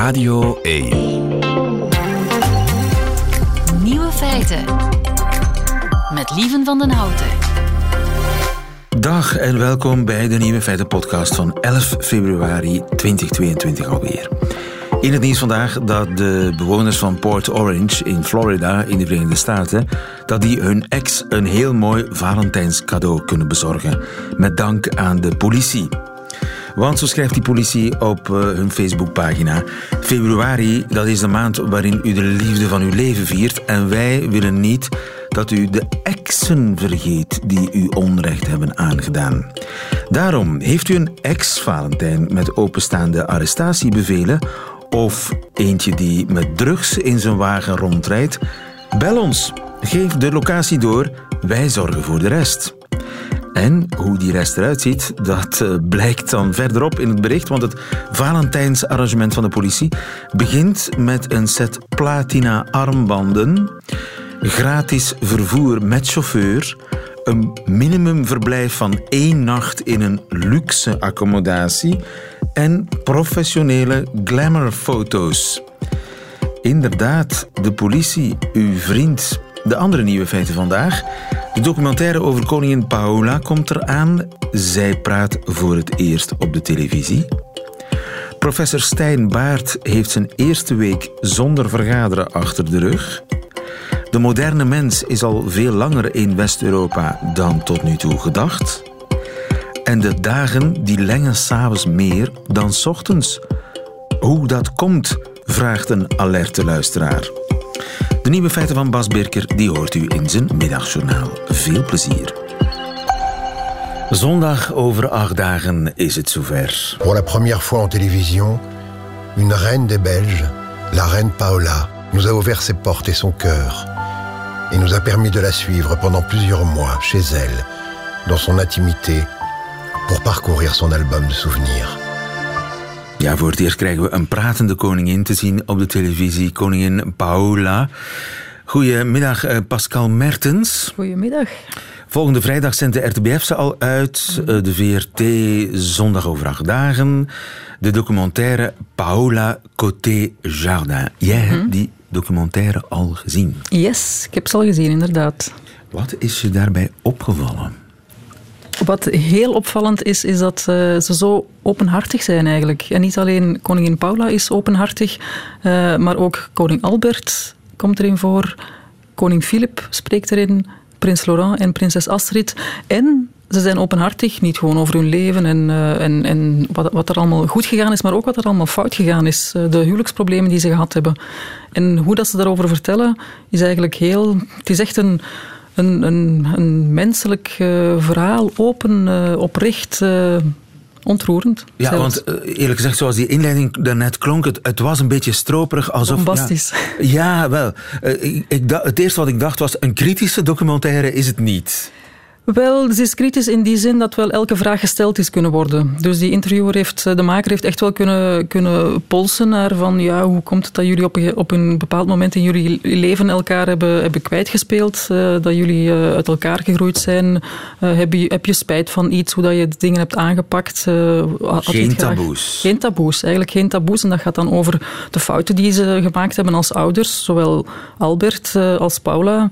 Radio 1. Nieuwe feiten. Met Lieven van den Houten. Dag en welkom bij de Nieuwe Feiten podcast van 11 februari 2022 alweer. In het nieuws vandaag dat de bewoners van Port Orange in Florida in de Verenigde Staten dat die hun ex een heel mooi Valentijns cadeau kunnen bezorgen met dank aan de politie. Want zo schrijft die politie op uh, hun Facebookpagina. Februari, dat is de maand waarin u de liefde van uw leven viert. En wij willen niet dat u de exen vergeet die u onrecht hebben aangedaan. Daarom heeft u een ex-Valentijn met openstaande arrestatiebevelen of eentje die met drugs in zijn wagen rondrijdt. Bel ons. Geef de locatie door. Wij zorgen voor de rest. En hoe die rest eruit ziet, dat eh, blijkt dan verderop in het bericht, want het Valentijnsarrangement van de politie begint met een set platina armbanden, gratis vervoer met chauffeur, een minimumverblijf van één nacht in een luxe accommodatie en professionele glamourfoto's. Inderdaad, de politie, uw vriend. De andere nieuwe feiten vandaag. De documentaire over koningin Paola komt eraan. Zij praat voor het eerst op de televisie. Professor Stijn Baart heeft zijn eerste week zonder vergaderen achter de rug. De moderne mens is al veel langer in West-Europa dan tot nu toe gedacht. En de dagen die lengen s'avonds meer dan s ochtends. Hoe dat komt, vraagt een alerte luisteraar. De nieuwe feiten van Bas Birker die hoort u in zijn middagjournaal. Veel plezier. Zondag over acht dagen is het zover. Pour la première fois en télévision, une reine des Belges, la reine Paola, nous a ouvert ses portes et son cœur et nous a permis de la suivre pendant plusieurs mois chez elle, dans son intimité, pour parcourir son album de souvenirs. Ja, voor het eerst krijgen we een pratende koningin te zien op de televisie. Koningin Paola. Goedemiddag, eh, Pascal Mertens. Goedemiddag. Volgende vrijdag zendt de RTBF ze al uit. Eh, de VRT zondag over acht dagen. De documentaire Paola Côté Jardin. Jij hebt die documentaire al gezien. Yes, ik heb ze al gezien, inderdaad. Wat is je daarbij opgevallen? Wat heel opvallend is, is dat uh, ze zo openhartig zijn eigenlijk. En niet alleen koningin Paula is openhartig, uh, maar ook koning Albert komt erin voor. Koning Filip spreekt erin, prins Laurent en prinses Astrid. En ze zijn openhartig, niet gewoon over hun leven en, uh, en, en wat, wat, er allemaal goed gegaan is, maar ook wat er allemaal fout gegaan is. de huwelijksproblemen die ze gehad hebben. En hoe dat ze daarover vertellen, is eigenlijk heel... Het is echt een een, een, een menselijk uh, verhaal, open, uh, oprecht, uh, ontroerend. Ja, zelfs. want eerlijk gezegd, zoals die inleiding daarnet klonk, het, het was een beetje stroperig. Alsof, Bombastisch. Ja, ja wel. Ik, ik, het eerste wat ik dacht was, een kritische documentaire is het niet. Wel, ze is kritisch in die zin dat wel elke vraag gesteld is kunnen worden. Dus die interviewer heeft, de maker heeft echt wel kunnen, kunnen polsen naar van ja, hoe komt het dat jullie op een, op een bepaald moment in jullie leven elkaar hebben, hebben kwijtgespeeld, uh, dat jullie uh, uit elkaar gegroeid zijn. Uh, heb, je, heb je spijt van iets, hoe dat je dingen hebt aangepakt? geen taboes. Geen taboes, eigenlijk geen taboes. En dat gaat dan over de fouten die ze gemaakt hebben als ouders, zowel Albert als Paula.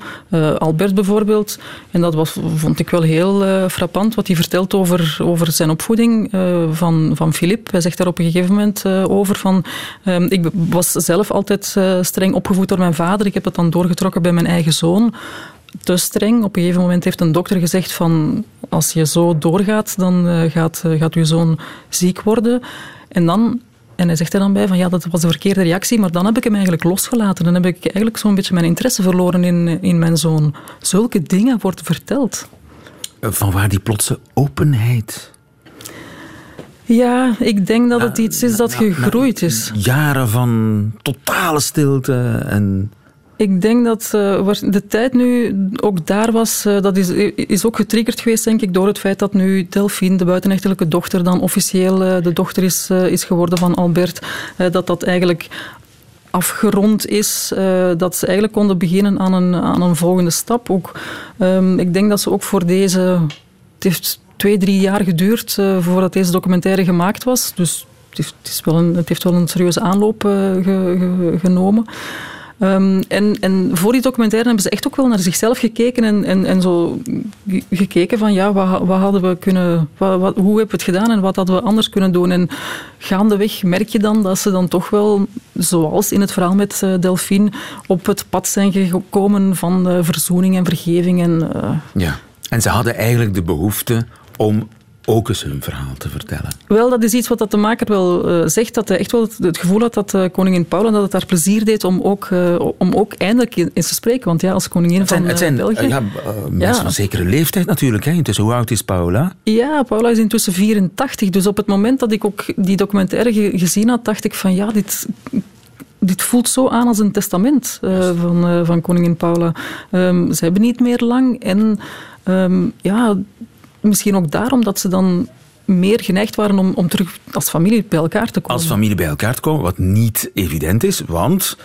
Albert bijvoorbeeld. En dat was, vond ik ik wel heel uh, frappant wat hij vertelt over, over zijn opvoeding uh, van, van Filip. Hij zegt daar op een gegeven moment uh, over van... ik was zelf altijd streng opgevoed door mijn vader. Ik heb dat dan doorgetrokken bij mijn eigen zoon. Te streng. Op een gegeven moment heeft een dokter gezegd van... Als je zo doorgaat, dan gaat, gaat uw zoon ziek worden. En dan en hij zegt er dan bij van ja, dat was de verkeerde reactie, maar dan heb ik hem eigenlijk losgelaten. Dan heb ik eigenlijk zo'n beetje mijn interesse verloren in, in mijn zoon. Zulke dingen worden verteld. Van waar die plotse openheid? Ja, ik denk dat het iets is dat gegroeid is. Jaren van totale stilte en... Ik denk dat uh, de tijd nu ook daar was, uh, dat is, is ook getriggerd geweest, denk ik, door het feit dat nu Delphine, de buitenechtelijke dochter, dan officieel de dochter is, is geworden van Albert. dat dat eigenlijk afgerond is, uh, dat ze eigenlijk konden beginnen aan een, aan een volgende stap. Ook, um, ik denk dat ze ook voor deze... Het heeft twee, drie jaar geduurd uh, voordat deze documentaire gemaakt was. Dus het, is wel een, het heeft wel een serieuze aanloop genomen. Um, en, voor die documentaire hebben ze echt ook wel naar zichzelf gekeken en, en, en zo gekeken van ja, wat, wat hadden we kunnen, wat, hoe hebben we het gedaan en wat hadden we anders kunnen doen. En gaandeweg merk je dan dat ze dan toch wel, zoals in het verhaal met uh, Delphine, op het pad zijn gekomen van uh, verzoening en vergeving. En, uh, ja. En ze hadden eigenlijk de behoefte om ook eens hun verhaal te vertellen. Wel, dat is iets wat dat de maker wel uh, zegt, dat hij echt wel het, gevoel had dat uh, koningin Paula dat het haar plezier deed om ook, uh, om ook eindelijk eens te spreken. Want ja, als koningin het zijn, van het zijn, België... ja, mensen ja. van een zekere leeftijd natuurlijk. Hè. Intussen, hoe oud is Paula? Ja, Paula is intussen 84. Dus op het moment dat ik ook die documentaire ge gezien had, dacht ik van ja, dit dit voelt zo aan als een testament uh, van, uh, van koningin Paula. Um, ze hebben niet meer lang en um, ja, misschien ook daarom dat ze dan meer geneigd waren om, om terug als familie bij elkaar te komen. Als familie bij elkaar te komen, wat niet evident is, want,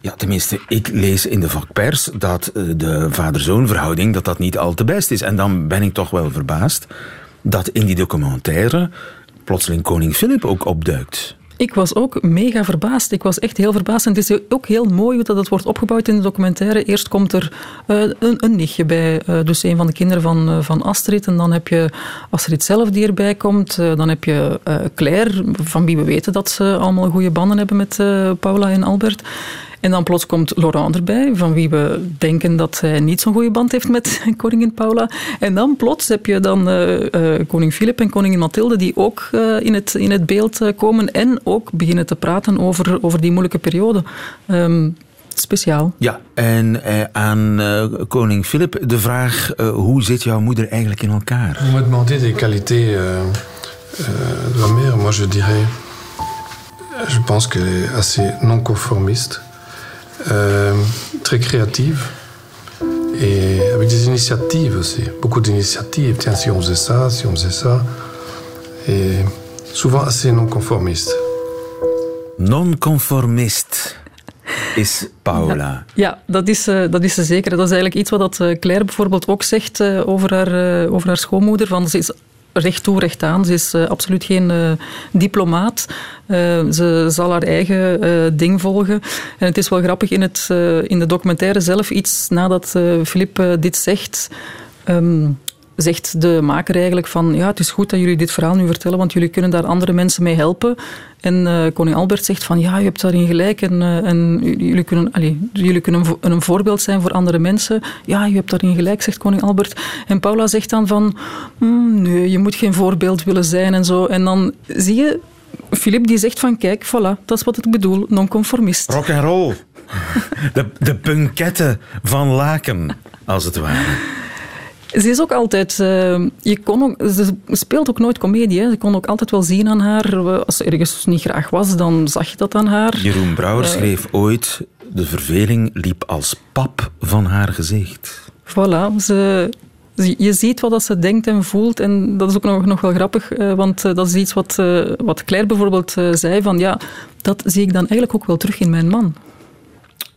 ja, tenminste, ik lees in de vakpers dat eh, de vader-zoon-verhouding dat dat niet al te best is. En dan ben ik toch wel verbaasd dat in die documentaire plotseling koning Filip ook opduikt. Ik was ook mega verbaasd. Ik was echt heel verbaasd. En het is ook heel mooi hoe dat het wordt opgebouwd in de documentaire. Eerst komt er uh, een, een, nichtje bij, uh, dus een van de kinderen van, uh, van Astrid. En dan heb je Astrid zelf die erbij komt. dan heb je Claire, van wie we weten dat ze allemaal goede banden hebben met Paula en Albert. En dan plots komt Laurent erbij, van wie we denken dat hij niet zo'n goede band heeft met koningin Paula. En dan plots heb je dan uh, uh, koning Filip en koningin Mathilde die ook uh, in, het, in het beeld komen en ook beginnen te praten over, over die moeilijke periode. Um, speciaal. Ja, en eh, aan uh, koning Filip de vraag: uh, hoe zit jouw moeder eigenlijk in elkaar? Vous me demandez des qualités euh, euh, de ma mère. Moi, je dirais. Je pense qu'elle est assez non conformiste. Euh, très créative et avec des initiatives aussi, beaucoup d'initiatives. Tiens, si on faisait ça, si on faisait ça. Et souvent assez non-conformiste. Non-conformist is Paula. Ja, ja, dat, is, uh, dat is ze zeker. Dat is eigenlijk iets wat dat, uh, Claire bijvoorbeeld ook zegt uh, over, haar, over haar schoonmoeder. Van, ze is recht toe, recht aan. Ze is uh, absoluut geen uh, diplomaat. Uh, ze zal haar eigen ding volgen. En het is wel grappig in, het, in de documentaire zelf, iets nadat Filip dit zegt. Um, zegt de maker eigenlijk van ja, het is goed dat jullie dit verhaal nu vertellen, want jullie kunnen daar andere mensen mee helpen. En uh, koning Albert zegt van ja, je hebt daarin gelijk en, uh, en jullie kunnen, jullie kunnen een, een voorbeeld zijn voor andere mensen. Ja, je hebt daarin gelijk, zegt koning Albert. En Paula zegt dan van mm, nee, je moet geen voorbeeld willen zijn en zo. En dan zie je Filip die zegt van kijk, voilà, dat is wat ik bedoel, non-conformist. Rock and roll. De, de van Laken, als het ware. Ze is ook altijd... Uh, je kon ook, ze speelt ook nooit comedie. Hè. Je kon ook altijd wel zien aan haar. Als ze ergens niet graag was, dan zag je dat aan haar. Jeroen Brouwer uh, schreef ooit... De verveling liep als pap van haar gezicht. Voilà. Ze, je ziet wat ze denkt en voelt. En dat is ook nog, nog wel grappig. Uh, want dat is iets wat, wat Claire bijvoorbeeld zei. Van, ja, dat zie ik dan eigenlijk ook wel terug in mijn man.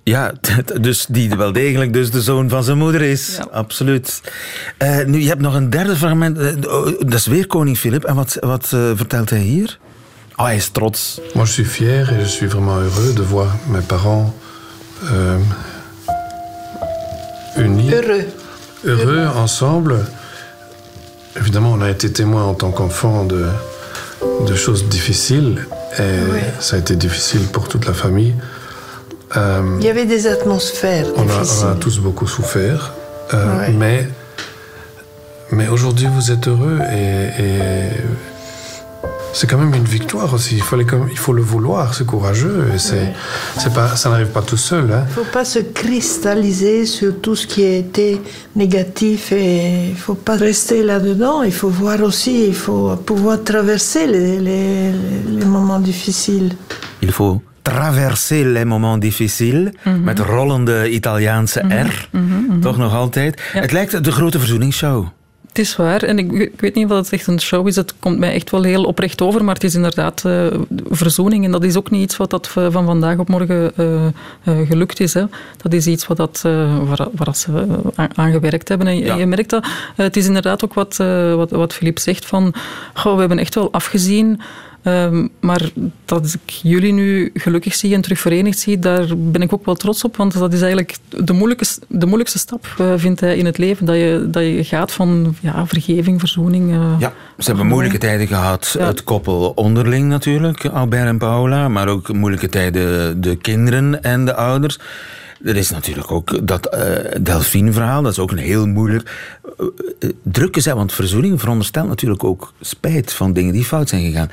Ja, dus die wel degelijk dus de zoon van zijn moeder is. Ja. Absoluut. Uh, nu, je hebt nog een derde fragment. Uh, dat is weer koning Filip. En wat, wat uh, vertelt hij hier? Oh, hij is trots. Moi, je suis fier et je suis vraiment heureux de voir mes parents euh, unis. Heureux. Heureux, heureux ensemble. Évidemment, on a été témoin en tant qu'enfant de, de choses difficiles. Et oui. ça a été difficile pour toute la famille. Euh, Il y avait des atmosphères on a, on a, tous beaucoup souffert, euh, ouais. mais, mais aujourd'hui vous êtes heureux et, et c'est quand même une victoire aussi. Il, fallait comme, il faut le vouloir, c'est courageux. Et c'est, ouais. c'est pas, ça n'arrive pas tout seul. Il hein. ne faut pas se cristalliser sur tout ce qui a été négatif et il ne faut pas rester là-dedans. Il faut voir aussi, il faut pouvoir traverser les, les, les moments difficiles. Il faut traverser les moments difficiles. Mm -hmm. Met rollende Italiaanse Mhm. R. Mm -hmm. Toch nog altijd. Ja. Het lijkt de grote verzoeningsshow. Het is waar. En ik, ik, weet niet of het echt een show is. Het komt mij echt wel heel oprecht over. Maar het is inderdaad uh, verzoening. En dat is ook niet iets wat dat van vandaag op morgen uh, uh, gelukt is. Hè. Dat is iets wat dat, waar, waar ze aan gewerkt hebben. En ja. je merkt dat. het is inderdaad ook wat, wat, wat Philippe zegt. Van, goh, we hebben echt wel afgezien. Ehm, maar dat ik jullie nu gelukkig zie en terug verenigd zie, daar ben ik ook wel trots op. Want dat is eigenlijk de moeilijkste, de moeilijkste stap, uh, vindt hij, in het leven. Dat je, dat je gaat van ja, vergeving, verzoening. Uh, ja, ze hebben moeilijke tijden gehad. Het koppel onderling natuurlijk, Albert en Paula. Maar ook moeilijke tijden de kinderen en de ouders. Er is natuurlijk ook dat uh, Delphine-verhaal, dat is ook een heel moeilijk. Uh, drukken zij, want verzoening veronderstelt natuurlijk ook spijt van dingen die fout zijn gegaan.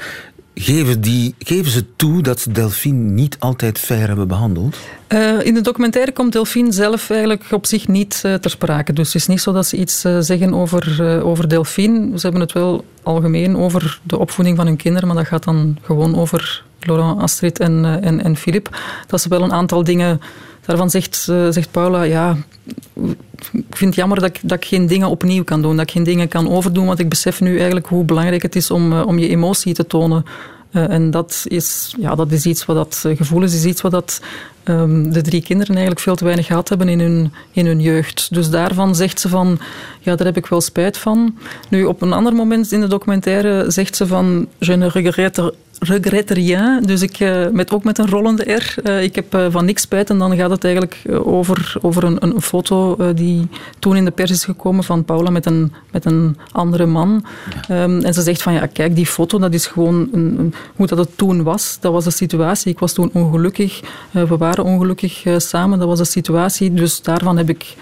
Geven, die, geven ze toe dat ze Delphine niet altijd fair hebben behandeld? Uh, in de documentaire komt Delphine zelf eigenlijk op zich niet uh, ter sprake. Dus het is niet zo dat ze iets uh, zeggen over, over Delphine. Ze hebben het wel algemeen over de opvoeding van hun kinderen, maar dat gaat dan gewoon over Laurent, Astrid en, en, en Philip. Dat ze wel een aantal dingen Daarvan zegt, zegt Paula, ja, ik vind het jammer dat ik, dat ik geen dingen opnieuw kan doen, dat ik geen dingen kan overdoen, want ik besef nu eigenlijk hoe belangrijk het is om, om je emotie te tonen. Uh, en dat is, ja, dat is iets wat dat gevoel is, iets wat dat, um, de drie kinderen eigenlijk veel te weinig gehad hebben in hun, in hun jeugd. Dus daarvan zegt ze van, ja, daar heb ik wel spijt van. Nu, op een ander moment in de documentaire zegt ze van, je ne regrette regrette rien. Dus ik, uh, met, ook met een rollende R. Uh, ik heb uh, van niks spijt. En dan gaat het eigenlijk over, over een, een foto die toen in de pers is gekomen van Paula met een, met een andere man. Ja. Um, en ze zegt van, ja, kijk, die foto, dat is gewoon een, een, hoe dat het toen was. Dat was de situatie. Ik was toen ongelukkig. we waren ongelukkig samen. Dat was de situatie. Dus daarvan heb ik,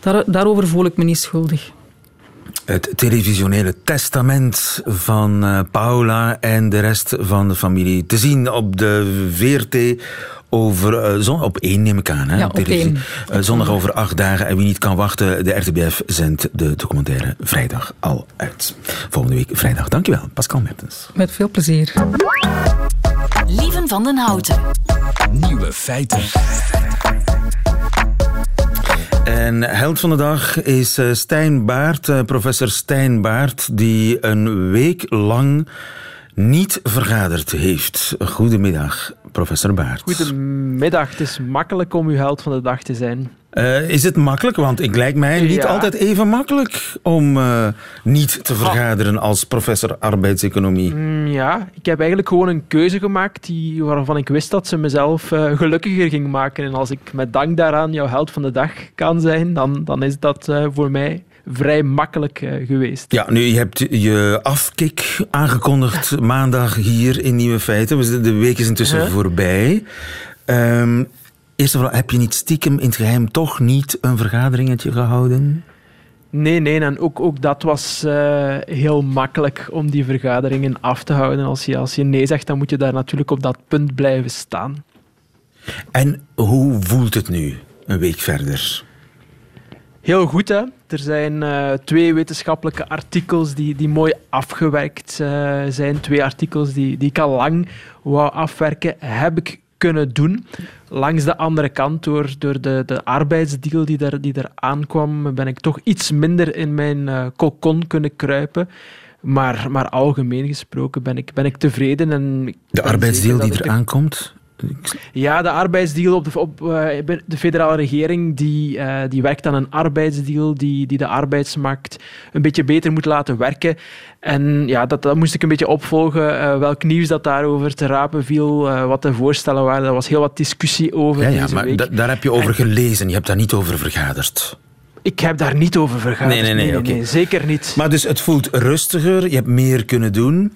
daar, daarover voel ik me niet schuldig. Het televisionele testament van uh, Paula en de rest van de familie. Te zien op de VRT over, uh, zon, op één neem ik aan. Hè, ja, op één. Uh, zondag over acht dagen. En wie niet kan wachten, de RTBF zendt de documentaire vrijdag al uit. Volgende week vrijdag. Dankjewel, Pascal Mertens. Met veel plezier. Lieven van den Houten. Nieuwe feiten. En held van de dag is Stijn Baart, professor Stijn Baart, die een week lang niet vergaderd heeft. Goedemiddag, professor Baart. Goedemiddag. Het is makkelijk om uw held van de dag te zijn. Uh, is het makkelijk? Want ik lijkt mij niet ja. altijd even makkelijk om uh, niet te vergaderen als professor arbeidseconomie. Mm, ja, ik heb eigenlijk gewoon een keuze gemaakt die, waarvan ik wist dat ze mezelf uh, gelukkiger ging maken. En als ik met dank daaraan jouw held van de dag kan zijn, dan, dan is dat voor mij vrij makkelijk uh, geweest. Ja, nu, je hebt je afkick aangekondigd maandag hier in Nieuwe Feiten. De week is intussen -huh. voorbij. Um, Eerst en vooral, heb je niet stiekem in het geheim toch niet een vergaderingetje gehouden? Nee, nee, en ook, ook dat was uh, heel makkelijk om die vergaderingen af te houden. Als je, als je nee zegt, dan moet je daar natuurlijk op dat punt blijven staan. En hoe voelt het nu, een week verder? Heel goed, hè. Er zijn uh, twee wetenschappelijke artikels die, die mooi afgewerkt uh, zijn. Twee artikels die, die ik al lang wou afwerken, heb ik kunnen doen. Langs de andere kant, door, door de, de arbeidsdeal die er, die er aankwam, ben ik toch iets minder in mijn uh, kokon kunnen kruipen. Maar, maar algemeen gesproken ben ik, ben ik tevreden. En de arbeidsdeal die er aankomt? Ja, de arbeidsdeal op de, op, uh, de federale regering die, uh, die werkt aan een arbeidsdeal die, die de arbeidsmarkt een beetje beter moet laten werken. En ja, dat, dat moest ik een beetje opvolgen. Uh, welk nieuws dat daarover te rapen viel, wat de voorstellen waren. Er was heel wat discussie over. Ja, ja deze maar week. Da daar heb je over en... gelezen. Je hebt daar niet over vergaderd. Ik heb daar niet over vergaderd. Nee, nee, nee, nee, okay. nee, zeker niet. Maar dus het voelt rustiger, je hebt meer kunnen doen.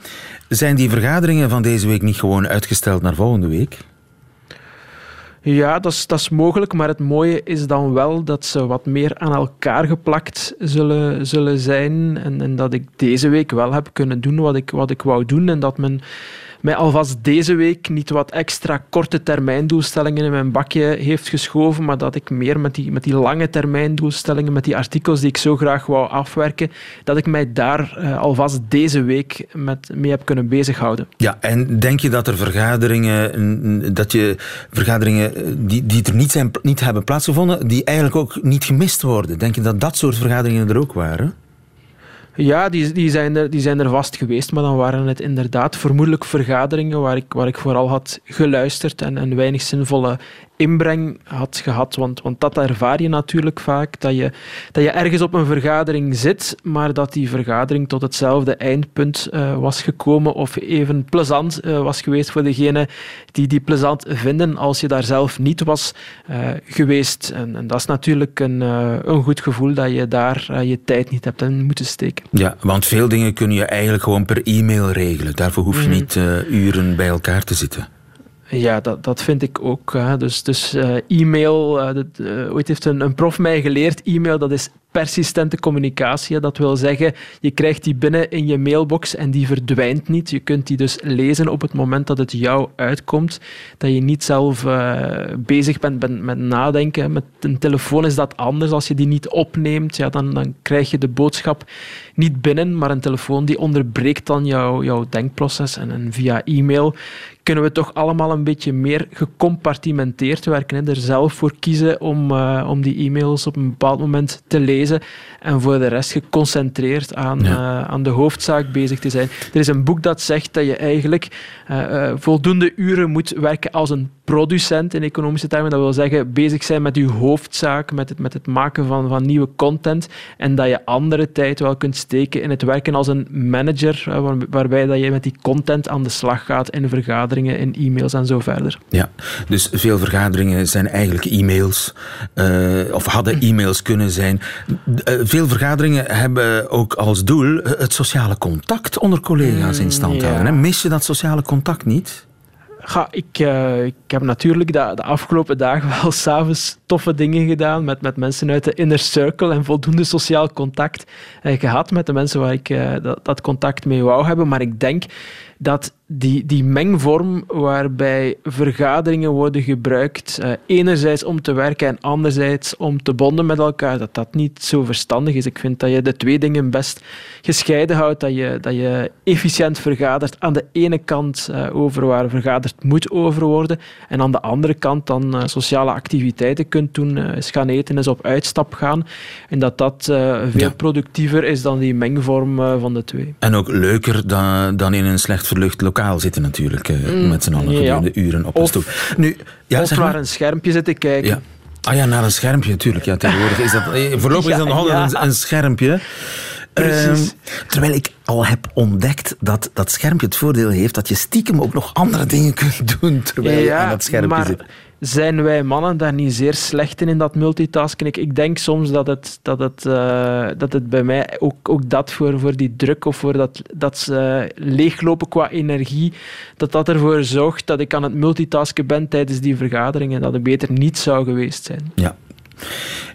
Zijn die vergaderingen van deze week niet gewoon uitgesteld naar volgende week? Ja, dat is, mogelijk, maar het mooie is dan wel dat ze wat meer aan elkaar geplakt zullen, zullen zijn. En, en dat ik deze week wel heb kunnen doen wat ik, wat ik wou doen. En dat men mij alvast deze week niet wat extra korte termijndoelstellingen in mijn bakje heeft geschoven, maar dat ik meer met die, met die lange termijndoelstellingen, met die artikels die ik zo graag wou afwerken, dat ik mij daar uh, alvast deze week met, mee heb kunnen bezighouden. Ja, en denk je dat er vergaderingen, dat je vergaderingen die, die er niet, zijn, niet hebben plaatsgevonden, die eigenlijk ook niet gemist worden? Denk je dat dat soort vergaderingen er ook waren? Ja, die, die, zijn er, die zijn er vast geweest, maar dan waren het inderdaad vermoedelijk vergaderingen waar ik, waar ik vooral had geluisterd en, en weinig zinvolle inbreng had gehad. Want, want dat ervaar je natuurlijk vaak, dat je, dat je ergens op een vergadering zit, maar dat die vergadering tot hetzelfde eindpunt uh, was gekomen of even plezant uh, was geweest voor degene die die plezant vinden als je daar zelf niet was uh, geweest. En, en, dat is natuurlijk een, een goed gevoel dat je daar je tijd niet hebt in moeten steken. Ja, want veel dingen kun je eigenlijk gewoon per e-mail regelen. Daarvoor hoef je mm. niet uren bij elkaar te zitten. Ja, dat, dat vind ik ook. Hè. Dus, dus uh, e-mail, uh, ooit heeft een, een prof mij geleerd, e-mail dat is persistente communicatie. Dat wil zeggen, je krijgt die binnen in je mailbox en die verdwijnt niet. Je kunt die dus lezen op het moment dat het jou uitkomt. Dat je niet zelf uh, bezig bent met, nadenken. Met een telefoon is dat anders. Als je die niet opneemt, ja, dan, dan krijg je de boodschap niet binnen. Maar een telefoon die onderbreekt dan jouw, jouw denkproces. En, en via e-mail kunnen we toch allemaal een beetje meer gecompartimenteerd werken. Hè. Er zelf voor kiezen om, uh, om die e-mails op een bepaald moment te lezen en voor de rest geconcentreerd aan, eh, aan de hoofdzaak bezig te zijn. Er is een boek dat zegt dat je eigenlijk uh, voldoende uren moet werken als een producent in economische termen. Dat wil zeggen bezig zijn met je hoofdzaak, met het, met het maken van, van nieuwe content. En dat je andere tijd wel kunt steken in het werken als een manager, waar, waarbij dat je met die content aan de slag gaat in vergaderingen, in e-mails en zo verder. Ja, dus veel vergaderingen zijn eigenlijk e-mails, of hadden e-mails kunnen zijn. Eh, veel vergaderingen hebben ook als doel het sociale contact onder collega's in stand mm, houden. Mis je dat sociale contact niet? Ik, uh, ik heb natuurlijk de, de afgelopen dagen wel s'avonds toffe dingen gedaan met, met mensen uit de inner circle en voldoende sociaal contact uh, gehad met de mensen waar ik uh, dat, dat, contact mee wou hebben. Maar ik denk dat die, die mengvorm waarbij vergaderingen worden gebruikt, uh, enerzijds om te werken en anderzijds om te bonden met elkaar, dat dat niet zo verstandig is. Ik vind dat je de twee dingen best gescheiden houdt, dat je, dat je efficiënt vergadert aan de ene kant uh, over waar vergaderd moet over worden en aan de andere kant dan uh, sociale activiteiten kunt doen, eens gaan eten, eens op uitstap gaan en dat dat veel ja. productiever is dan die mengvorm van de twee. En ook leuker dan, dan in een slecht verlucht lokaal zitten natuurlijk, mm. met z'n allen gedurende uren op een stoel. Nu, ja, of naar een schermpje zitten kijken. Ja. Ah ja, naar een schermpje natuurlijk. Ja, tegenwoordig is dat, voorlopig is dat nog altijd een, een schermpje. Uh, terwijl ik al heb ontdekt dat dat schermpje het voordeel heeft dat je stiekem ook nog andere dingen kunt doen terwijl je aan dat schermpje maar zit zijn wij mannen daar niet zeer slecht in, in dat multitasken? Ik, ik denk soms dat het, dat het, uh, dat het bij mij ook, ook dat voor, voor die druk of voor dat, dat uh, leeglopen qua energie, dat dat ervoor zorgt dat ik aan het multitasken ben tijdens die vergaderingen, dat het beter niet zou geweest zijn. Ja,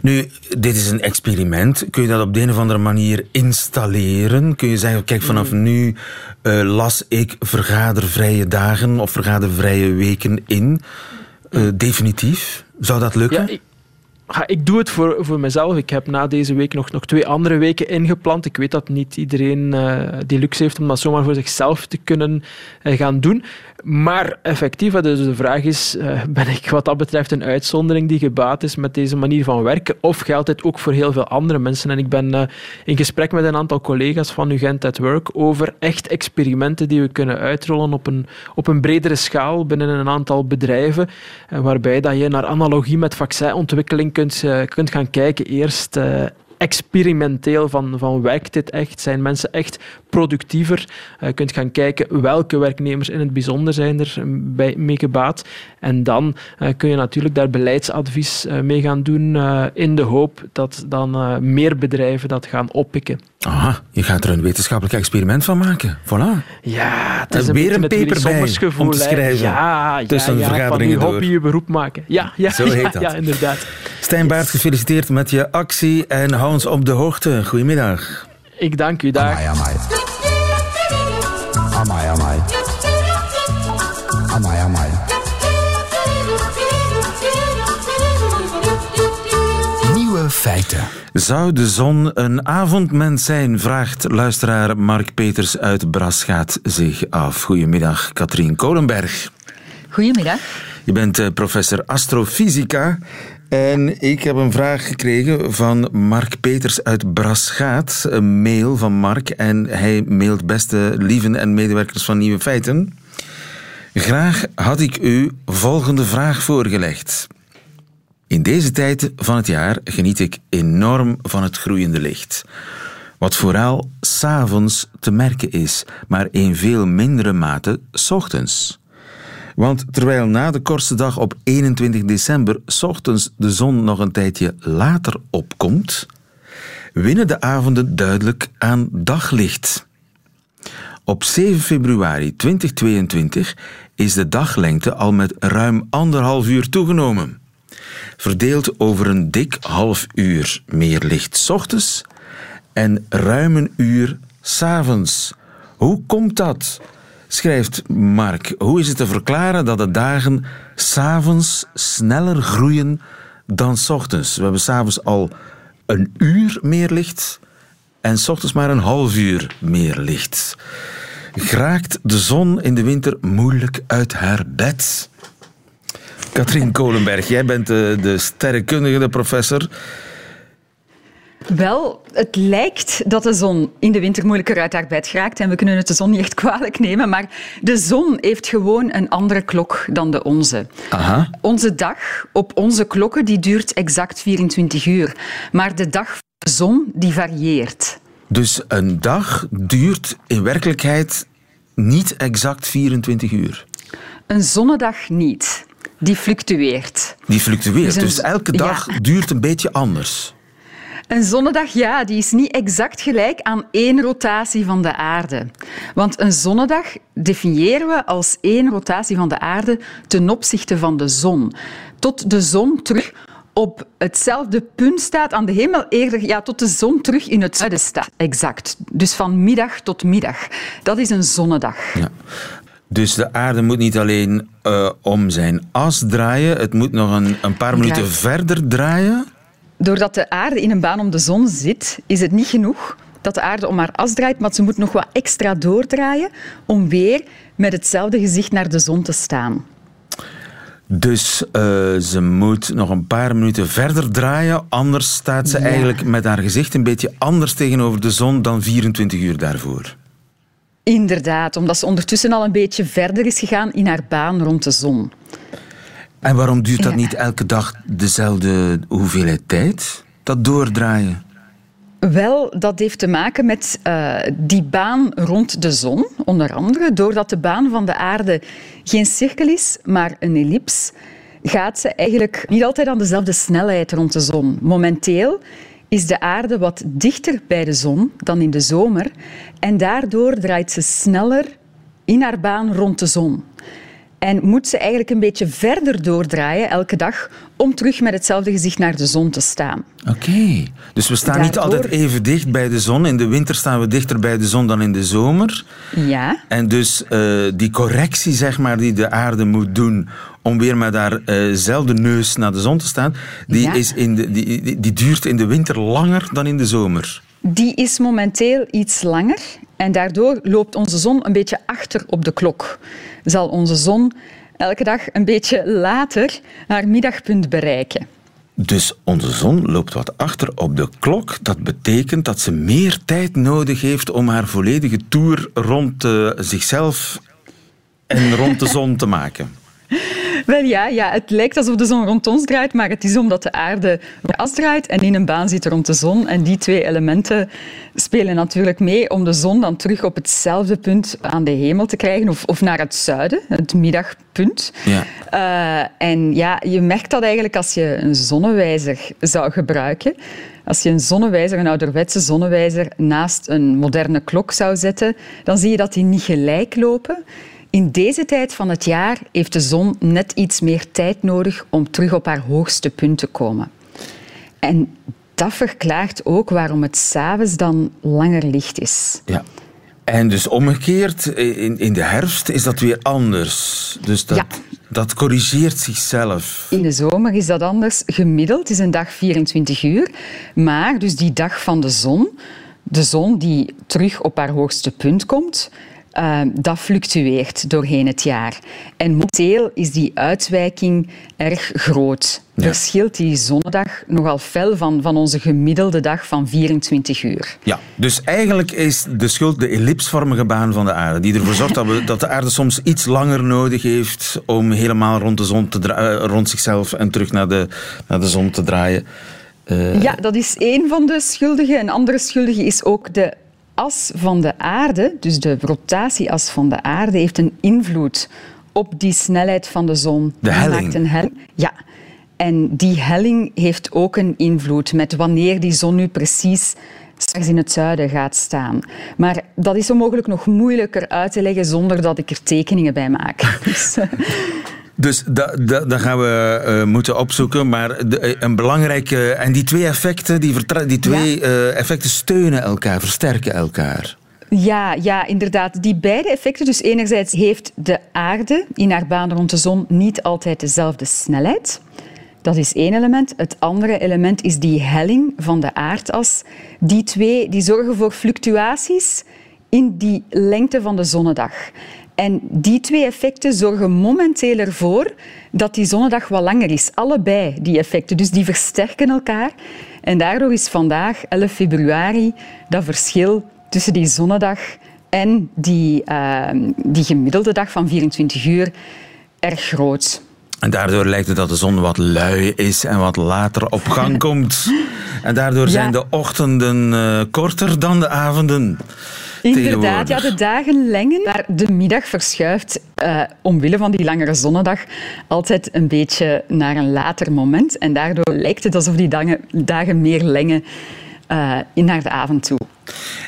nu, dit is een experiment. Kun je dat op de een of andere manier installeren? Kun je zeggen, kijk, vanaf mm. nu uh, las ik vergadervrije dagen of vergadervrije weken in. Uh, definitief? Zou dat lukken? Ja, ik, ik doe het voor, voor mezelf. Ik heb na deze week nog, nog twee andere weken ingepland. Ik weet dat niet iedereen uh, die luxe heeft om dat zomaar voor zichzelf te kunnen uh, gaan doen. Maar effectief, dus de vraag is, uh, ben ik wat dat betreft een uitzondering die gebaat is met deze manier van werken? Of geldt dit ook voor heel veel andere mensen? En ik ben in gesprek met een aantal collega's van UGent at Work over echt experimenten die we kunnen uitrollen op een, op een bredere schaal binnen een aantal bedrijven, waarbij dat je naar analogie met vaccinontwikkeling kunt, kunt gaan kijken eerst experimenteel van, van werkt dit echt? Zijn mensen echt productiever? Je uh, kunt gaan kijken welke werknemers in het bijzonder zijn er bij, mee gebaat. En dan uh, kun je natuurlijk daar beleidsadvies uh, mee gaan doen in de hoop dat dan meer bedrijven dat gaan oppikken. Aha, je gaat er een wetenschappelijk experiment van maken. Voilà. Ja, het is een weer een paper bij om te schrijven. Ja, tussen ja, vergaderingen van je hobby je beroep maken. Ja, ja, Zo heet ja, dat. ja inderdaad. Stijn Baert, gefeliciteerd met je actie en hou ons op de hoogte. Goedemiddag. Ik dank u, dag. Amai, amai. Amai, amai. Amai, amai. Nieuwe feiten. Zou de zon een avondmens zijn, vraagt luisteraar Mark Peters uit Brasgaat zich af. Goedemiddag, Katrien Kolenberg. Goedemiddag. Je bent eh, professor astrofysica en ik heb een vraag gekregen van Mark Peters uit Brasgaat. Een mail van Mark en hij mailt beste lieven en medewerkers van Nieuwe Feiten. Graag had ik u volgende vraag voorgelegd. In deze tijd van het jaar geniet ik enorm van het groeiende licht. Wat vooral s'avonds te merken is, maar in veel mindere mate s ochtends. Want terwijl na de kortste dag op 21 december s ochtends de zon nog een tijdje later opkomt, winnen de avonden duidelijk aan daglicht. Op 7 februari 2022 is de daglengte al met ruim anderhalf uur toegenomen. Verdeeld over een dik half uur meer licht s ochtends en ruim een uur s'avonds. Hoe komt dat? Schrijft Mark. Hoe is het te verklaren dat de dagen s'avonds sneller groeien dan s ochtends? We hebben s'avonds al een uur meer licht en s ochtends maar een half uur meer licht. Graakt de zon in de winter moeilijk uit haar bed? Katrien Kolenberg, jij bent de, de sterrenkundige, de professor. Wel, het lijkt dat de zon in de winter moeilijker uit haar bed geraakt. En we kunnen het de zon niet echt kwalijk nemen. Maar de zon heeft gewoon een andere klok dan de onze. Aha. Onze dag op onze klokken die duurt exact 24 uur. Maar de dag van de zon die varieert. Dus een dag duurt in werkelijkheid niet exact 24 uur. Een zonnedag niet. Die fluctueert. Die fluctueert. Dus een- Dus elke dag ja. duurt een beetje anders. Een zonnedag, ja, die is niet exact gelijk aan één rotatie van de aarde. Want een zonnedag definiëren we als één rotatie van de aarde ten opzichte van de zon. Tot de zon terug op hetzelfde punt staat aan de hemel, eerder ja, tot de zon terug in het zuiden staat. Exact. Dus van middag tot middag. Dat is een zonnedag. Ja. Dus de aarde moet niet alleen eh, om zijn as draaien, het moet nog een, een paar minuten verder draaien. Doordat de aarde in een baan om de zon zit, is het niet genoeg dat de aarde om haar as draait, maar ze moet nog wat extra doordraaien om weer met hetzelfde gezicht naar de zon te staan. Dus eh, ze moet nog een paar minuten verder draaien, anders staat ze Ja. eigenlijk met haar gezicht een beetje anders tegenover de zon dan 24 uur daarvoor. Inderdaad, omdat ze ondertussen al een beetje verder is gegaan in haar baan rond de zon. En waarom duurt dat Ja. niet elke dag dezelfde hoeveelheid tijd? Dat doordraaien. Wel, dat heeft te maken met eh, die baan rond de zon, onder andere. Doordat de baan van de aarde geen cirkel is, maar een ellips, gaat ze eigenlijk niet altijd aan dezelfde snelheid rond de zon. Momenteel is de aarde wat dichter bij de zon dan in de zomer en daardoor draait ze sneller in haar baan rond de zon. En moet ze eigenlijk een beetje verder doordraaien elke dag om terug met hetzelfde gezicht naar de zon te staan. Oké. Dus we staan niet altijd even dicht bij de zon. In de winter staan we dichter bij de zon dan in de zomer. Ja, En dus eh, die correctie zeg maar, die de aarde moet doen om weer met haarzelfde neus naar de zon te staan, die, Ja. is in de, die, die, die duurt in de winter langer dan in de zomer. Die is momenteel iets langer en daardoor loopt onze zon een beetje achter op de klok. Zal onze zon elke dag een beetje later haar middagpunt bereiken. Dus onze zon loopt wat achter op de klok. Dat betekent dat ze meer tijd nodig heeft om haar volledige tour rond eh, zichzelf en rond de zon te maken. Wel ja, ja, het lijkt alsof de zon rond ons draait, maar het is omdat de aarde as draait en in een baan zit rond de zon. En die twee elementen spelen natuurlijk mee om de zon dan terug op hetzelfde punt aan de hemel te krijgen, of, of naar het zuiden, het middagpunt. Ja. Eh, en ja, je merkt dat eigenlijk als je een zonnewijzer zou gebruiken. Als je een zonnewijzer, een ouderwetse zonnewijzer, naast een moderne klok zou zetten, dan zie je dat die niet gelijk lopen. In deze tijd van het jaar heeft de zon net iets meer tijd nodig om terug op haar hoogste punt te komen. En dat verklaart ook waarom het s'avonds dan langer licht is. Ja. En dus omgekeerd, in, in de herfst is dat weer anders. Dus dat, Ja. dat corrigeert zichzelf. In de zomer is dat anders. Gemiddeld is een dag 24 uur. Maar dus die dag van de zon, de zon die terug op haar hoogste punt komt, uh, dat fluctueert doorheen het jaar. En momenteel is die uitwijking erg groot. Ja. Verschilt die zonnedag nogal fel van, van onze gemiddelde dag van 24 uur. Ja, dus eigenlijk is de schuld de ellipsvormige baan van de aarde, die ervoor zorgt dat, we, dat de aarde soms iets langer nodig heeft om helemaal rond, de zon te draaien, rond zichzelf en terug naar de, naar de zon te draaien. Uh... Ja, dat is één van de schuldigen. Een andere schuldige is ook de as van de aarde, dus de rotatieas van de aarde, heeft een invloed op die snelheid van de zon. De helling? Maakt een helling. Ja. En die helling heeft ook een invloed met wanneer die zon nu precies straks in het zuiden gaat staan. Maar dat is zo mogelijk nog moeilijker uit te leggen zonder dat ik er tekeningen bij maak. Dus, eh, dus dat, gaan we uh, moeten opzoeken. Maar de, eh, een belangrijke. En die twee effecten, die, die twee ja. uh, effecten steunen elkaar, versterken elkaar. Ja, ja, inderdaad. Die beide effecten. Dus enerzijds heeft de aarde in haar baan rond de zon niet altijd dezelfde snelheid. Dat is één element. Het andere element is die helling van de aardas. Die twee die zorgen voor fluctuaties in die lengte van de zonnedag. En die twee effecten zorgen momenteel ervoor dat die zonnedag wat langer is. Allebei die effecten. Dus die versterken elkaar. En daardoor is vandaag, 11 februari, dat verschil tussen die zonnedag en die, uh, die gemiddelde dag van 24 uur erg groot. En daardoor lijkt het dat de zon wat lui is en wat later op gang komt. En daardoor ja. zijn de ochtenden uh, korter dan de avonden. Inderdaad, ja, de dagen lengen, maar de middag verschuift uh, omwille van die langere zonnedag altijd een beetje naar een later moment. En daardoor lijkt het alsof die dagen, dagen meer lengen uh, naar de avond toe.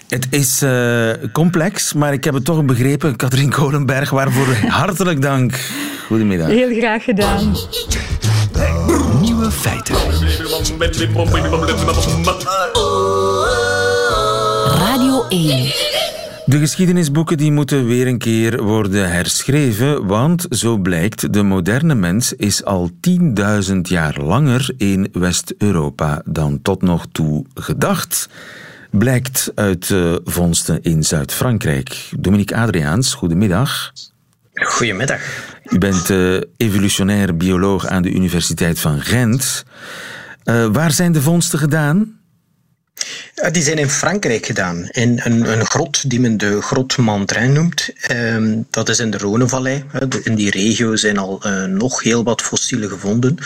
Het is uh, complex, maar ik heb het toch begrepen. Katrien Kolenberg, waarvoor hartelijk dank. Goedemiddag. Heel graag gedaan. Nieuwe feiten. Radio 1. De geschiedenisboeken die moeten weer een keer worden herschreven, want zo blijkt, de moderne mens is al 10.000 jaar langer in West-Europa dan tot nog toe gedacht. Blijkt uit uh, vondsten in Zuid-Frankrijk. Dominique Adriaans, goedemiddag. Goedemiddag. U bent uh, evolutionair bioloog aan de Universiteit van Gent. Uh, waar zijn de vondsten gedaan? Die zijn in Frankrijk gedaan, in een, een grot die men de Grot Mandrin noemt. Ehm, dat is in de Rhônevallei. In die regio zijn al uh, nog heel wat fossielen gevonden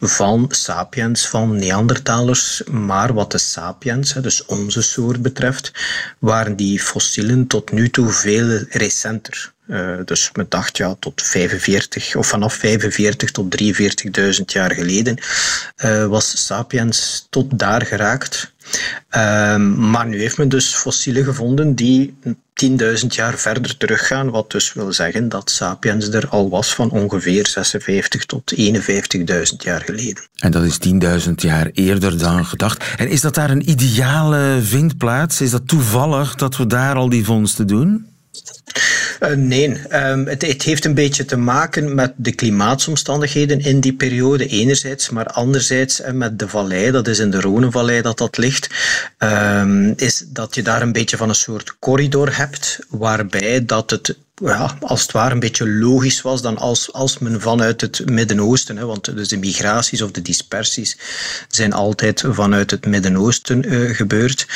van sapiens, van Neandertalers. Maar wat de sapiens, dus onze soort betreft, waren die fossielen tot nu toe veel recenter. Uh, dus men dacht ja, tot 45 of vanaf 45 tot 43.000 jaar geleden uh, was Sapiens tot daar geraakt. Uh, maar nu heeft men dus fossielen gevonden die 10.000 jaar verder teruggaan, wat dus wil zeggen dat Sapiens er al was van ongeveer 56 tot 51.000 jaar geleden. En dat is 10.000 jaar eerder dan gedacht. En is dat daar een ideale vindplaats? Is dat toevallig dat we daar al die vondsten doen? Uh, nee, um, het, heeft een beetje te maken met de klimaatsomstandigheden in die periode, enerzijds, maar anderzijds uh, met de vallei, dat is in de Rhônevallei dat dat ligt, um, is dat je daar een beetje van een soort corridor hebt, waarbij dat het ja, als het ware een beetje logisch was dan als, als men vanuit het Midden-Oosten, want dus de migraties of de dispersies zijn altijd vanuit het Midden-Oosten uh, gebeurd,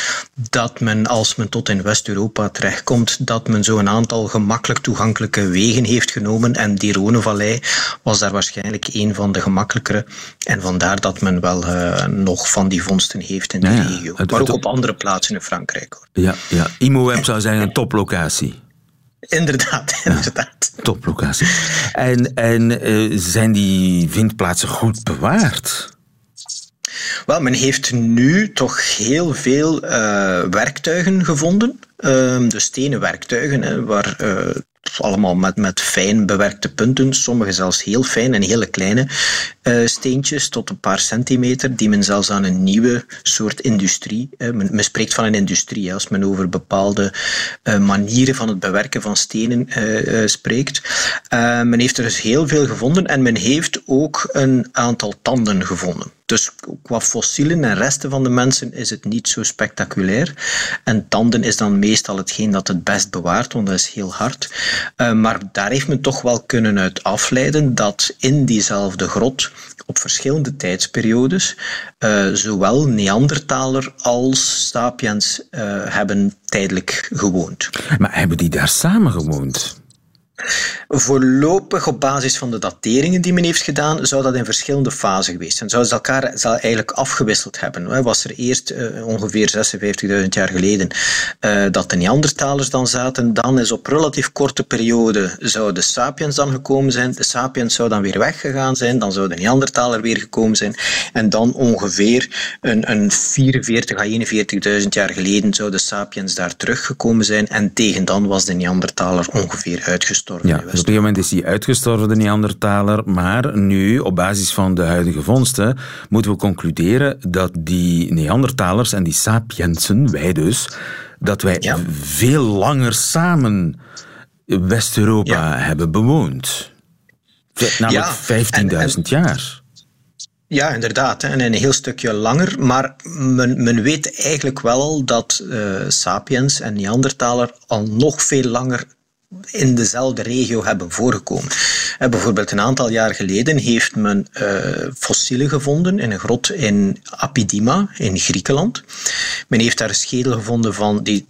dat men als men tot in West-Europa terechtkomt, dat men zo een aantal gemakkelijk toegankelijke wegen heeft genomen en die Rhônevallei was daar waarschijnlijk een van de gemakkelijkere en vandaar dat men wel uh, nog van die vondsten heeft in de ja, regio. Het, maar ook op andere plaatsen in Frankrijk. Hoor. Ja, ja. IMOWeb zou zijn een toplocatie. Inderdaad, inderdaad. Ja, toplocatie. En, en uh, zijn die vindplaatsen goed bewaard? Wel, men heeft nu toch heel veel uh, werktuigen gevonden. Uh, de stenen werktuigen, hè, waar uh, allemaal met, met fijn bewerkte punten, sommige zelfs heel fijn en hele kleine uh, steentjes tot een paar centimeter, die men zelfs aan een nieuwe soort industrie, uh, men, spreekt van een industrie als men over bepaalde uh, manieren van het bewerken van stenen spreekt. men heeft er dus heel veel gevonden en men heeft ook een aantal tanden gevonden. Dus qua fossielen en resten van de mensen is het niet zo spectaculair. En tanden is dan meestal hetgeen dat het best bewaart, want dat is heel hard. Uh, maar daar heeft men toch wel kunnen uit afleiden dat in diezelfde grot op verschillende tijdsperiodes uh, zowel Neandertaler als Sapiens uh, hebben tijdelijk gewoond. Maar hebben die daar samen gewoond? Voorlopig op basis van de dateringen die men heeft gedaan, zou dat in verschillende fasen geweest zijn. Zouden ze elkaar eigenlijk afgewisseld hebben. Was er eerst uh, ongeveer 56.000 jaar geleden uh, dat de Neandertalers dan zaten, dan is op relatief korte periode zou de Sapiens dan gekomen zijn, de Sapiens zou dan weer weggegaan zijn, dan zou de Neandertaler weer gekomen zijn en dan ongeveer een, een 44 à 41.000 jaar geleden zou de Sapiens daar teruggekomen zijn en tegen dan was de Neandertaler ongeveer uitgestorven. Ja, dus op een gegeven moment is hij uitgestorven, de Neandertaler. Maar nu, op basis van de huidige vondsten, moeten we concluderen dat die Neandertalers en die sapiensen, wij dus, dat wij veel langer samen West-Europa hebben bewoond. Namelijk ja, 15.000 jaar. Ja, inderdaad. En een heel stukje langer. Maar men, men weet eigenlijk wel dat uh, Sapiens en Neandertaler al nog veel langer in dezelfde regio hebben voorgekomen. Uh, bijvoorbeeld een aantal jaar geleden heeft men uh, fossielen gevonden in een grot in Apidima in Griekenland. Men heeft daar een schedel gevonden van die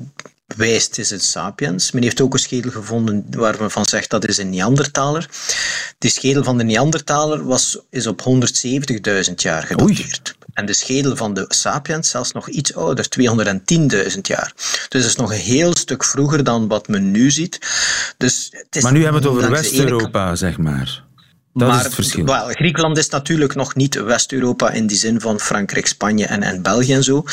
wijst is het sapiens. Men heeft ook een schedel gevonden waar men van zegt dat is een Neandertaler. Die schedel van de Neandertaler was, is op 170.000 jaar gedateerd. En de schedel van de sapiens zelfs nog iets ouder, 210.000 jaar. Dus dat is nog een heel stuk vroeger dan wat men nu ziet. Dus het is maar nu hebben we het over West-Europa, zeg maar. Dat maar, is het verschil. Wel, Griekenland is natuurlijk nog niet West-Europa in die zin van Frankrijk, Spanje en, en België en zo.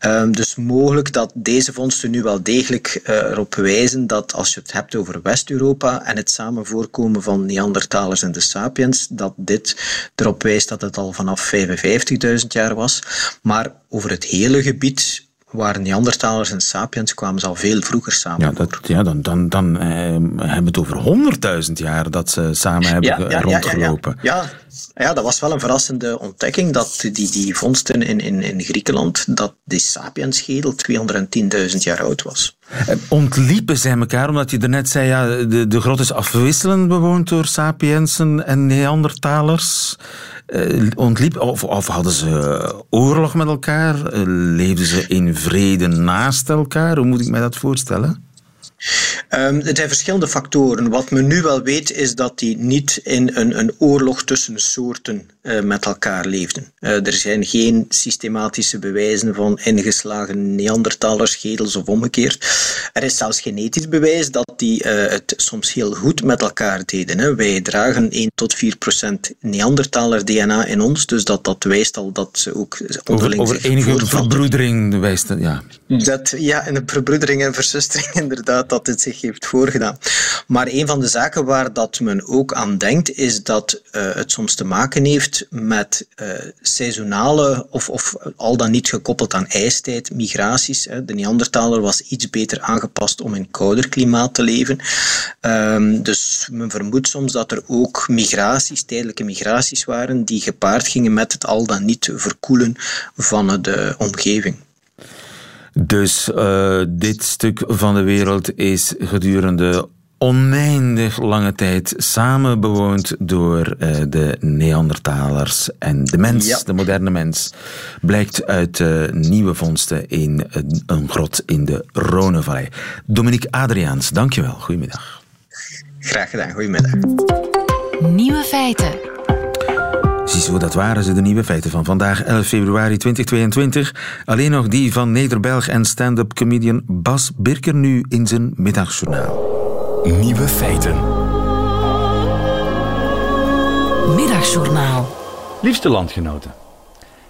Um, dus mogelijk dat deze vondsten nu wel degelijk uh, erop wijzen dat als je het hebt over West-Europa en het samen voorkomen van Neandertalers en de Sapiens, dat dit erop wijst dat het al vanaf 55.000 jaar was. Maar over het hele gebied waar Neandertalers en Sapiens kwamen ze al veel vroeger samen. Ja, dat, ja dan, dan, dan eh, hebben we het over honderdduizend jaar dat ze samen hebben ja, ja, rondgelopen. Ja, ja, dat was wel een verrassende ontdekking, dat die, die vondsten in, in, in Griekenland, dat die Sapiens-schedel 210.000 jaar oud was. Eh, ontliepen zij elkaar, omdat je net zei, ja, de, de grot is afwisselend bewoond door Sapiensen en Neandertalers. Uh, ontliep, of, of, hadden ze oorlog met elkaar? Uh, leefden ze in vrede naast elkaar? Hoe moet ik mij dat voorstellen? Um, het zijn verschillende factoren. Wat men nu wel weet is dat die niet in een, een oorlog tussen soorten uh, met elkaar leefden. Uh, er zijn geen systematische bewijzen van ingeslagen Neandertalerschedels of omgekeerd. Er is zelfs genetisch bewijs dat die uh, het soms heel goed met elkaar deden. Hè. Wij dragen 1 tot 4 procent Neandertaler DNA in ons, dus dat, dat wijst al dat ze ook onderling over, over enige verbroedering wijst ja. Dat, ja, en een verbroedering en verzustering inderdaad dat het zich heeft voorgedaan. Maar een van de zaken waar dat men ook aan denkt, is dat uh, het soms te maken heeft met uh, seizoenale of, of al dan niet gekoppeld aan ijstijd, migraties. Hè. De Neandertaler was iets beter aangepast om in kouder klimaat te leven. Um, dus men vermoedt soms dat er ook migraties, tijdelijke migraties waren, die gepaard gingen met het al dan niet verkoelen van de omgeving. Dus uh, dit stuk van de wereld is gedurende oneindig lange tijd samen bewoond door uh, de Neandertalers en de mens, ja. de moderne mens, blijkt uit uh, nieuwe vondsten in een, een grot in de Rhônevallei. Dominique Adriaans, dankjewel. Goedemiddag. Graag gedaan, goedemiddag. Nieuwe feiten. Ziezo, dat waren ze, de nieuwe feiten van vandaag, 11 februari 2022. Alleen nog die van Nederbelg en stand-up comedian Bas Birker nu in zijn middagjournaal. Nieuwe feiten. Middagjournaal. Liefste landgenoten.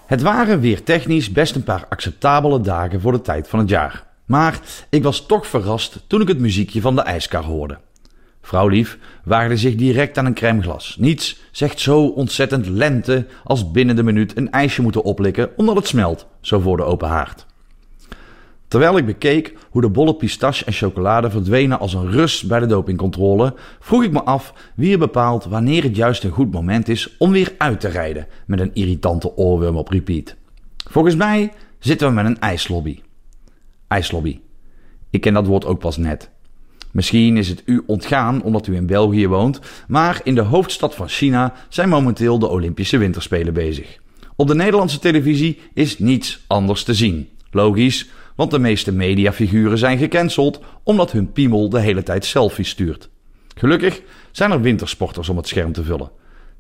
Het waren weer technisch best een paar acceptabele dagen voor de tijd van het jaar. Maar ik was toch verrast toen ik het muziekje van de ijskar hoorde. Vrouwlief waagde zich direct aan een crèmeglas. Niets zegt zo ontzettend lente als binnen de minuut een ijsje moeten oplikken omdat het smelt, zo voor de open haard. Terwijl ik bekeek hoe de bolle pistache en chocolade verdwenen als een rus bij de dopingcontrole, vroeg ik me af wie er bepaalt wanneer het juist een goed moment is om weer uit te rijden met een irritante oorworm op repeat. Volgens mij zitten we met een ijslobby. IJslobby. Ik ken dat woord ook pas net. Misschien is het u ontgaan omdat u in België woont, maar in de hoofdstad van China zijn momenteel de Olympische Winterspelen bezig. Op de Nederlandse televisie is niets anders te zien. Logisch, want de meeste mediafiguren zijn gecanceld omdat hun piemel de hele tijd selfies stuurt. Gelukkig zijn er wintersporters om het scherm te vullen.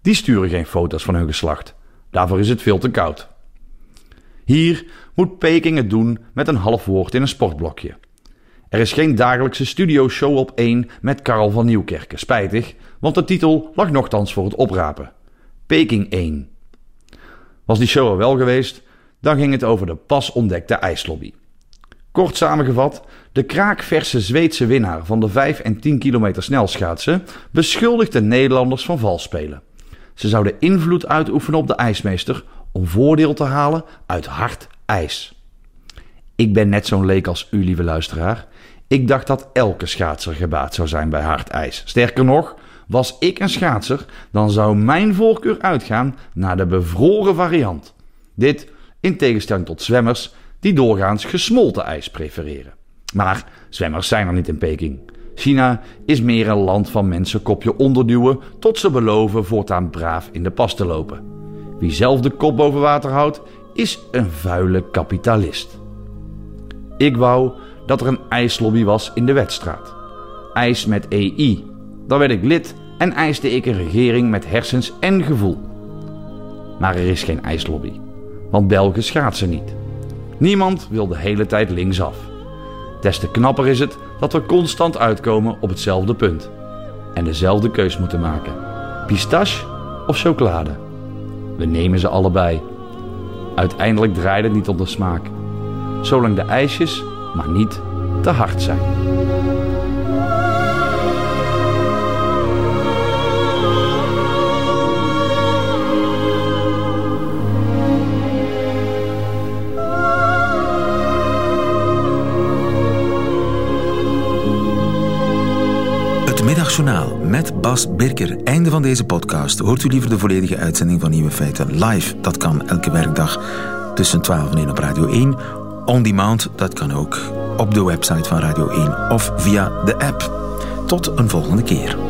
Die sturen geen foto's van hun geslacht. Daarvoor is het veel te koud. Hier moet Peking het doen met een half woord in een sportblokje. Er is geen dagelijkse studioshow op 1 met Karel van Nieuwkerken. Spijtig, want de titel lag nogthans voor het oprapen. Peking 1. Was die show er wel geweest, dan ging het over de pas ontdekte ijslobby. Kort samengevat, de kraakverse Zweedse winnaar van de 5 en 10 kilometer snelschaatsen beschuldigt de Nederlanders van valspelen. Ze zouden invloed uitoefenen op de ijsmeester om voordeel te halen uit hard ijs. Ik ben net zo'n leek als u, lieve luisteraar. Ik dacht dat elke schaatser gebaat zou zijn bij hard ijs. Sterker nog, was ik een schaatser, dan zou mijn voorkeur uitgaan naar de bevroren variant. Dit in tegenstelling tot zwemmers die doorgaans gesmolten ijs prefereren. Maar zwemmers zijn er niet in Peking. China is meer een land van mensen kopje onderduwen tot ze beloven voortaan braaf in de pas te lopen. Wie zelf de kop boven water houdt, is een vuile kapitalist. Ik wou dat er een ijslobby was in de wedstraat. IJs met EI. Dan werd ik lid en eiste ik een regering met hersens en gevoel. Maar er is geen ijslobby, want Belgen schaatsen niet. Niemand wil de hele tijd linksaf. Des te knapper is het dat we constant uitkomen op hetzelfde punt en dezelfde keus moeten maken: pistache of chocolade. We nemen ze allebei. Uiteindelijk draait het niet om de smaak, zolang de ijsjes maar niet te hard zijn. Middagjournaal met Bas Birker. Einde van deze podcast. Hoort u liever de volledige uitzending van Nieuwe Feiten live? Dat kan elke werkdag tussen 12 en 1 op Radio 1. On demand, dat kan ook op de website van Radio 1 of via de app. Tot een volgende keer.